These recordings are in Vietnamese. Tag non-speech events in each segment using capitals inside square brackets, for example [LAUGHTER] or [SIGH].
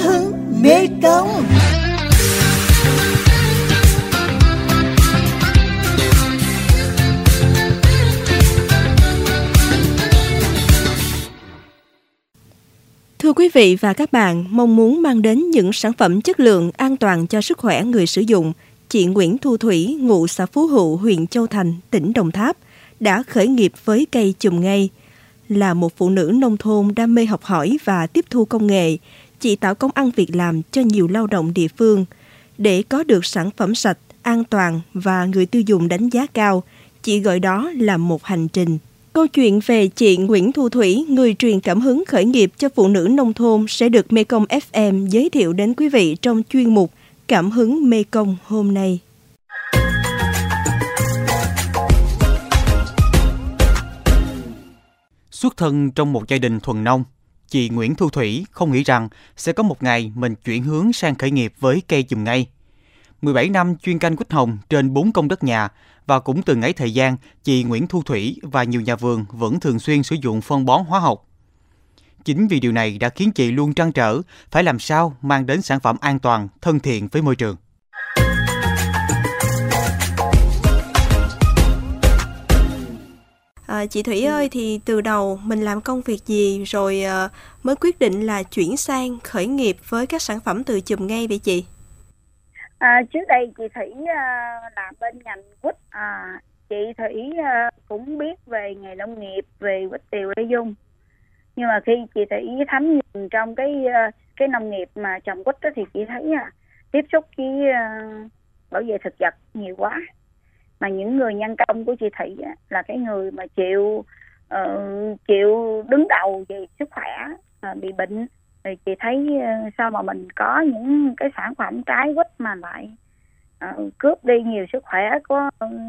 hứng Mê Công Thưa quý vị và các bạn, mong muốn mang đến những sản phẩm chất lượng an toàn cho sức khỏe người sử dụng, chị Nguyễn Thu Thủy, ngụ xã Phú Hữu, huyện Châu Thành, tỉnh Đồng Tháp, đã khởi nghiệp với cây chùm ngay. Là một phụ nữ nông thôn đam mê học hỏi và tiếp thu công nghệ, chị tạo công ăn việc làm cho nhiều lao động địa phương. Để có được sản phẩm sạch, an toàn và người tiêu dùng đánh giá cao, chị gọi đó là một hành trình. Câu chuyện về chị Nguyễn Thu Thủy, người truyền cảm hứng khởi nghiệp cho phụ nữ nông thôn sẽ được Mekong FM giới thiệu đến quý vị trong chuyên mục Cảm hứng Mekong hôm nay. Xuất thân trong một gia đình thuần nông, chị Nguyễn Thu Thủy không nghĩ rằng sẽ có một ngày mình chuyển hướng sang khởi nghiệp với cây chùm ngay. 17 năm chuyên canh quýt hồng trên 4 công đất nhà và cũng từng ấy thời gian, chị Nguyễn Thu Thủy và nhiều nhà vườn vẫn thường xuyên sử dụng phân bón hóa học. Chính vì điều này đã khiến chị luôn trăn trở phải làm sao mang đến sản phẩm an toàn, thân thiện với môi trường. À, chị Thủy ơi thì từ đầu mình làm công việc gì rồi à, mới quyết định là chuyển sang khởi nghiệp với các sản phẩm từ chùm ngay vậy chị? À, trước đây chị Thủy uh, làm bên ngành quýt. À, chị Thủy uh, cũng biết về nghề nông nghiệp về quýt tiều Lê Dung nhưng mà khi chị Thủy thấm nhuần trong cái cái nông nghiệp mà trồng quýt đó thì chị thấy uh, tiếp xúc với uh, bảo vệ thực vật nhiều quá mà những người nhân công của chị Thủy á, là cái người mà chịu uh, chịu đứng đầu về sức khỏe uh, bị bệnh. Thì chị thấy uh, sao mà mình có những cái sản phẩm trái quýt mà lại uh, cướp đi nhiều sức khỏe của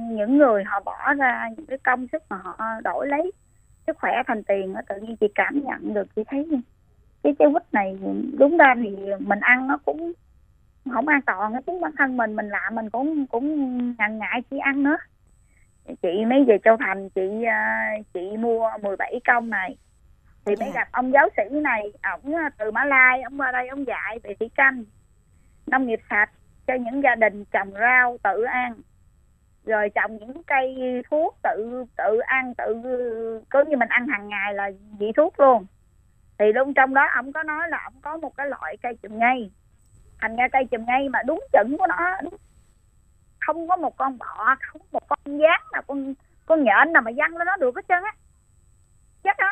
những người họ bỏ ra những cái công sức mà họ đổi lấy sức khỏe thành tiền tự nhiên chị cảm nhận được chị thấy cái trái quýt này đúng ra thì mình ăn nó cũng không an toàn chính bản thân mình mình làm mình cũng cũng ngần ngại chỉ ăn nữa. Chị mới về châu thành chị uh, chị mua 17 công này. Thì mới dạ. gặp ông giáo sĩ này ổng à, từ Mã Lai ông qua đây ông dạy về thủy canh nông nghiệp sạch cho những gia đình trồng rau tự ăn. Rồi trồng những cây thuốc tự tự ăn tự cứ như mình ăn hàng ngày là vị thuốc luôn. Thì luôn trong đó ông có nói là ông có một cái loại cây chùm ngay thành ra cây chùm ngay mà đúng chuẩn của nó không có một con bọ không một con gián nào con con nhện nào mà văng lên nó được hết trơn á. Chắc đó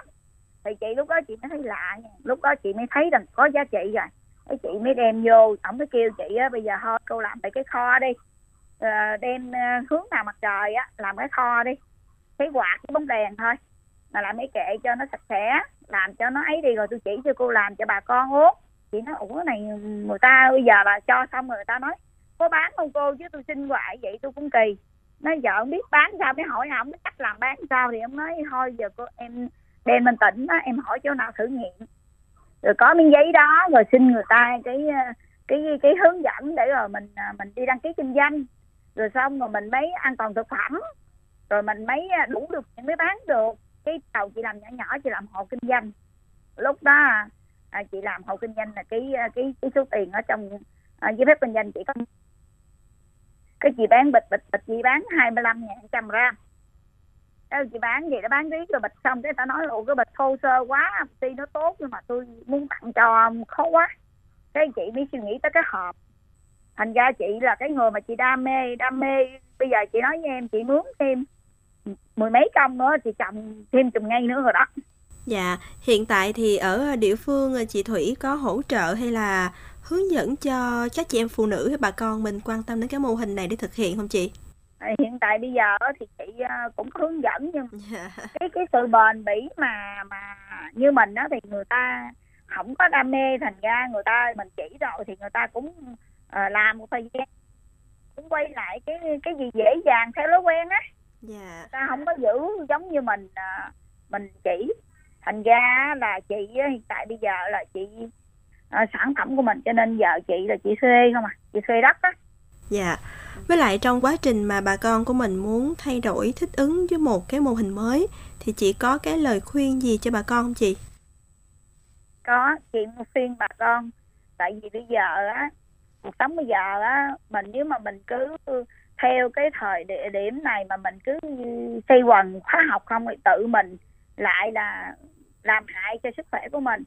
thì chị lúc đó chị mới thấy lạ nha. Lúc đó chị mới thấy rằng có giá trị rồi. Cái chị mới đem vô ổng mới kêu chị á bây giờ thôi cô làm tại cái kho đi. À, đem ờ, hướng nào mặt trời á làm cái kho đi. Cái quạt cái bóng đèn thôi mà làm mấy kệ cho nó sạch sẽ làm cho nó ấy đi. Rồi tôi chỉ cho cô làm cho bà con uống chị nói, ủa này người ta bây giờ là cho xong rồi người ta nói, có bán không cô? Chứ tôi xin hoài vậy tôi cũng kỳ. Nói vợ không biết bán sao, mới hỏi không biết cách làm bán sao? Thì ông nói, thôi giờ cô, em đem mình tỉnh á, em hỏi chỗ nào thử nghiệm. Rồi có miếng giấy đó, rồi xin người ta cái ờ, cái cái hướng dẫn để rồi mình ờ, mình đi đăng ký kinh doanh. Rồi xong rồi mình mới an toàn thực phẩm. Rồi mình mới ờ, đủ được mới bán được. Cái đầu chị làm nhỏ nhỏ, chị làm hộ kinh doanh. Lúc đó à, à, chị làm hộ kinh doanh là cái à, cái cái số tiền ở trong à, giấy phép kinh doanh chị có. Cái chị bán bịch bịch bịch chị bán 25 ngàn trăm gram. Đâu chị bán vậy nó bán riết rồi bịch xong cái ta nói là cái bịch thô sơ quá tuy nó tốt nhưng mà tôi muốn tặng cho khó quá. Cái chị mới suy nghĩ tới cái hộp. Thành ra chị là cái người mà chị đam mê đam mê. Bây giờ chị nói với em chị mướn thêm mười mấy công nữa chị chậm thêm chùm ngay nữa rồi đó dạ hiện tại thì ở địa phương chị thủy có hỗ trợ hay là hướng dẫn cho các chị em phụ nữ hay bà con mình quan tâm đến cái mô hình này để thực hiện không chị hiện tại bây giờ thì chị ờ, cũng có hướng dẫn nhưng dạ. [LAUGHS] cái cái sự bền bỉ mà mà như mình đó thì người ta không có đam mê thành ra người ta mình chỉ rồi thì người ta cũng uh, làm một thời gian cũng quay lại cái cái gì dễ dàng theo lối quen á yeah. Dạ. người ta không có giữ giống như mình uh, mình chỉ thành ra là chị hiện tại bây giờ là chị uh, sản phẩm của mình cho nên giờ chị là chị thuê không à chị thuê đất á. Dạ. Với lại trong quá trình mà bà con của mình muốn thay đổi thích ứng với một cái mô hình mới thì chị có cái lời khuyên gì cho bà con không chị? Có, chị khuyên bà con. Tại vì bây giờ á cuộc sống bây giờ á mình nếu mà mình cứ theo cái thời địa điểm này mà mình cứ xây quần khóa học không thì tự mình lại là làm hại cho sức khỏe của mình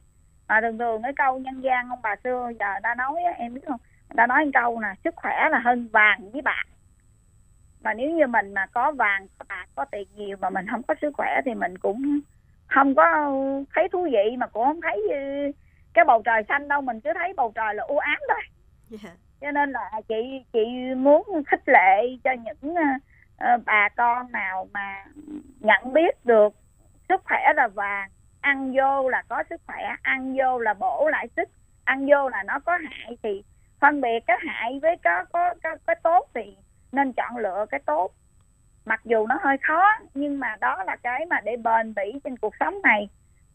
mà thường thường cái câu nhân gian ông bà xưa giờ ta nói em biết không người ta nói một câu nè sức khỏe là hơn vàng với bạc mà nếu như mình mà có vàng có bạc có tiền nhiều mà mình không có sức khỏe thì mình cũng không có thấy thú vị mà cũng không thấy cái bầu trời xanh đâu mình cứ thấy bầu trời là u ám thôi yeah. Dạ. cho nên là chị chị muốn khích lệ cho những uh, bà con nào mà nhận biết được sức khỏe là vàng ăn vô là có sức khỏe ăn vô là bổ lại sức ăn vô là nó có hại thì phân biệt cái hại với có có có cái tốt thì nên chọn lựa cái tốt. Mặc dù nó hơi khó nhưng mà đó là cái mà để bền bỉ trên cuộc sống này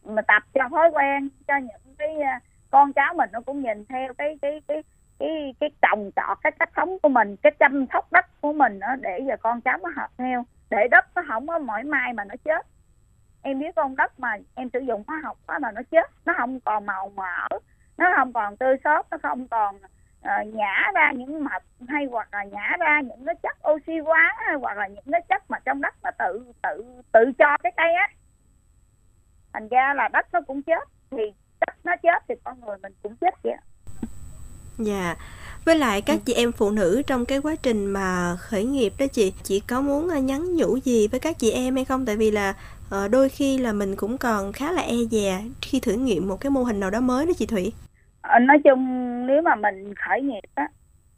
mà tập cho thói quen cho những cái à, con cháu mình nó cũng nhìn theo cái cái cái cái cái trồng trọt cái cách sống của mình cái chăm sóc đất của mình đó, để giờ con cháu nó học theo để đất nó không có mỏi mai mà nó chết em biết con đất mà em sử dụng hóa học đó là nó chết nó không còn màu mỡ nó không còn tươi xốp nó không còn uh, nhả ra những mật hay hoặc là nhả ra những cái chất oxy hóa hay hoặc là những cái chất mà trong đất nó tự tự tự cho cái cây á thành ra là đất nó cũng chết thì đất nó chết thì con người mình cũng chết vậy Dạ. Với lại các ừ. chị em phụ nữ trong cái quá trình mà khởi nghiệp đó chị, chị có muốn ờ, nhắn nhủ gì với các chị em hay không? Tại vì là uh, đôi khi là mình cũng còn khá là e dè khi thử nghiệm một cái mô hình nào đó mới đó chị Thủy. Ờ, nói chung nếu mà mình khởi nghiệp á,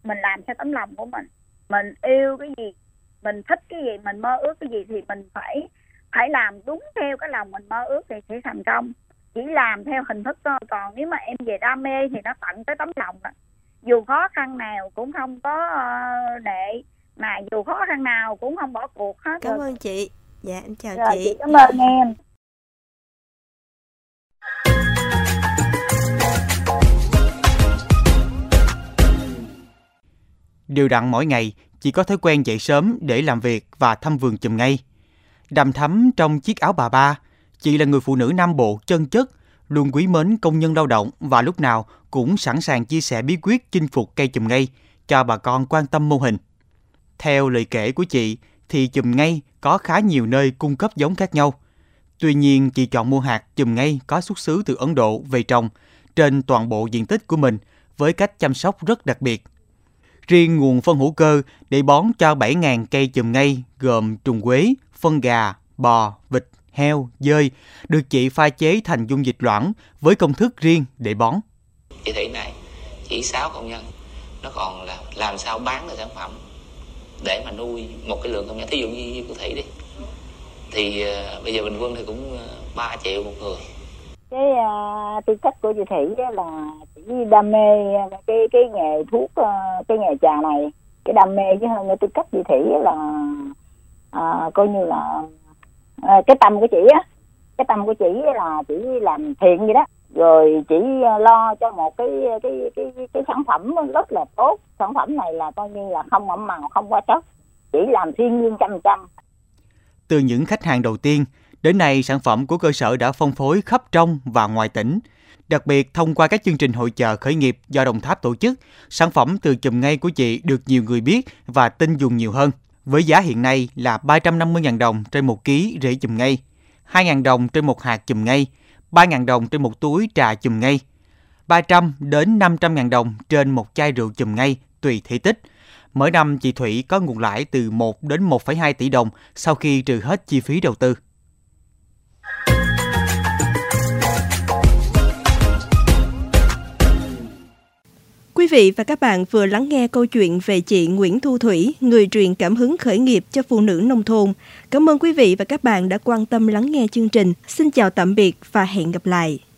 mình làm theo tấm lòng của mình, mình yêu cái gì, mình thích cái gì, mình mơ ước cái gì thì mình phải phải làm đúng theo cái lòng mình mơ ước thì sẽ thành công. Chỉ làm theo hình thức thôi. Còn nếu mà em về đam mê thì nó tận tới tấm lòng đó dù khó khăn nào cũng không có uh, nệ mà dù khó khăn nào cũng không bỏ cuộc hết cảm rồi. ơn chị dạ em chào rồi, chị. chị cảm ơn em Điều đặn mỗi ngày, chị có thói quen dậy sớm để làm việc và thăm vườn chùm ngay. Đầm thắm trong chiếc áo bà ba, chị là người phụ nữ Nam Bộ chân chất, luôn quý mến công nhân lao động và lúc nào cũng sẵn sàng chia sẻ bí quyết chinh phục cây chùm ngay cho bà con quan tâm mô hình. Theo lời kể của chị, thì chùm ngay có khá nhiều nơi cung cấp giống khác nhau. Tuy nhiên, chị chọn mua hạt chùm ngay có xuất xứ từ Ấn Độ về trồng trên toàn bộ diện tích của mình với cách chăm sóc rất đặc biệt. Riêng nguồn phân hữu cơ để bón cho 7.000 cây chùm ngay gồm trùng quế, phân gà, bò, vịt, heo, dơi được chị pha chế thành dung dịch loãng với công thức riêng để bón. Chị thấy này chỉ 6 công nhân nó còn là làm sao bán được sản phẩm để mà nuôi một cái lượng công nhân thí dụ như, như cô thủy đi. Thì uh, bây giờ bình quân thì cũng ờ, uh, 3 triệu một người. Cái uh, tư cách của chị thủy là chỉ đam mê cái cái nghề thuốc uh, cái nghề trà này. Cái đam mê chứ hơn cái tư cách chị thủy là uh, coi như là uh, cái tâm của chị á cái tâm của chị là chỉ làm thiện vậy đó rồi chỉ à, lo cho một cái cái cái cái, cái sản phẩm rất là tốt. Sản phẩm này là coi như là không ẩm màu không quá chất chỉ làm thiên nhiên trăm trăm. Từ những khách hàng đầu tiên đến nay sản phẩm của cơ sở đã phân phối khắp trong và ngoài tỉnh. Đặc biệt, thông qua các chương trình hội chợ khởi nghiệp do Đồng Tháp tổ chức, sản phẩm từ chùm ngay của chị được nhiều người biết và tin dùng nhiều hơn. Với giá hiện nay là 350.000 đồng trên một ký rễ chùm ngay, 2.000 đồng trên một hạt chùm ngay. 3.000 đồng trên một túi trà chùm ngay, 300 đến 500.000 đồng trên một chai rượu chùm ngay tùy thể tích. Mỗi năm chị Thủy có nguồn lãi từ 1 đến 1,2 tỷ đồng sau khi trừ hết chi phí đầu tư. Quý vị và các bạn vừa lắng nghe câu chuyện về chị Nguyễn Thu Thủy, người truyền cảm hứng khởi nghiệp cho phụ nữ nông thôn. Cảm ơn quý vị và các bạn đã quan tâm lắng nghe chương trình. Xin chào tạm biệt và hẹn gặp lại.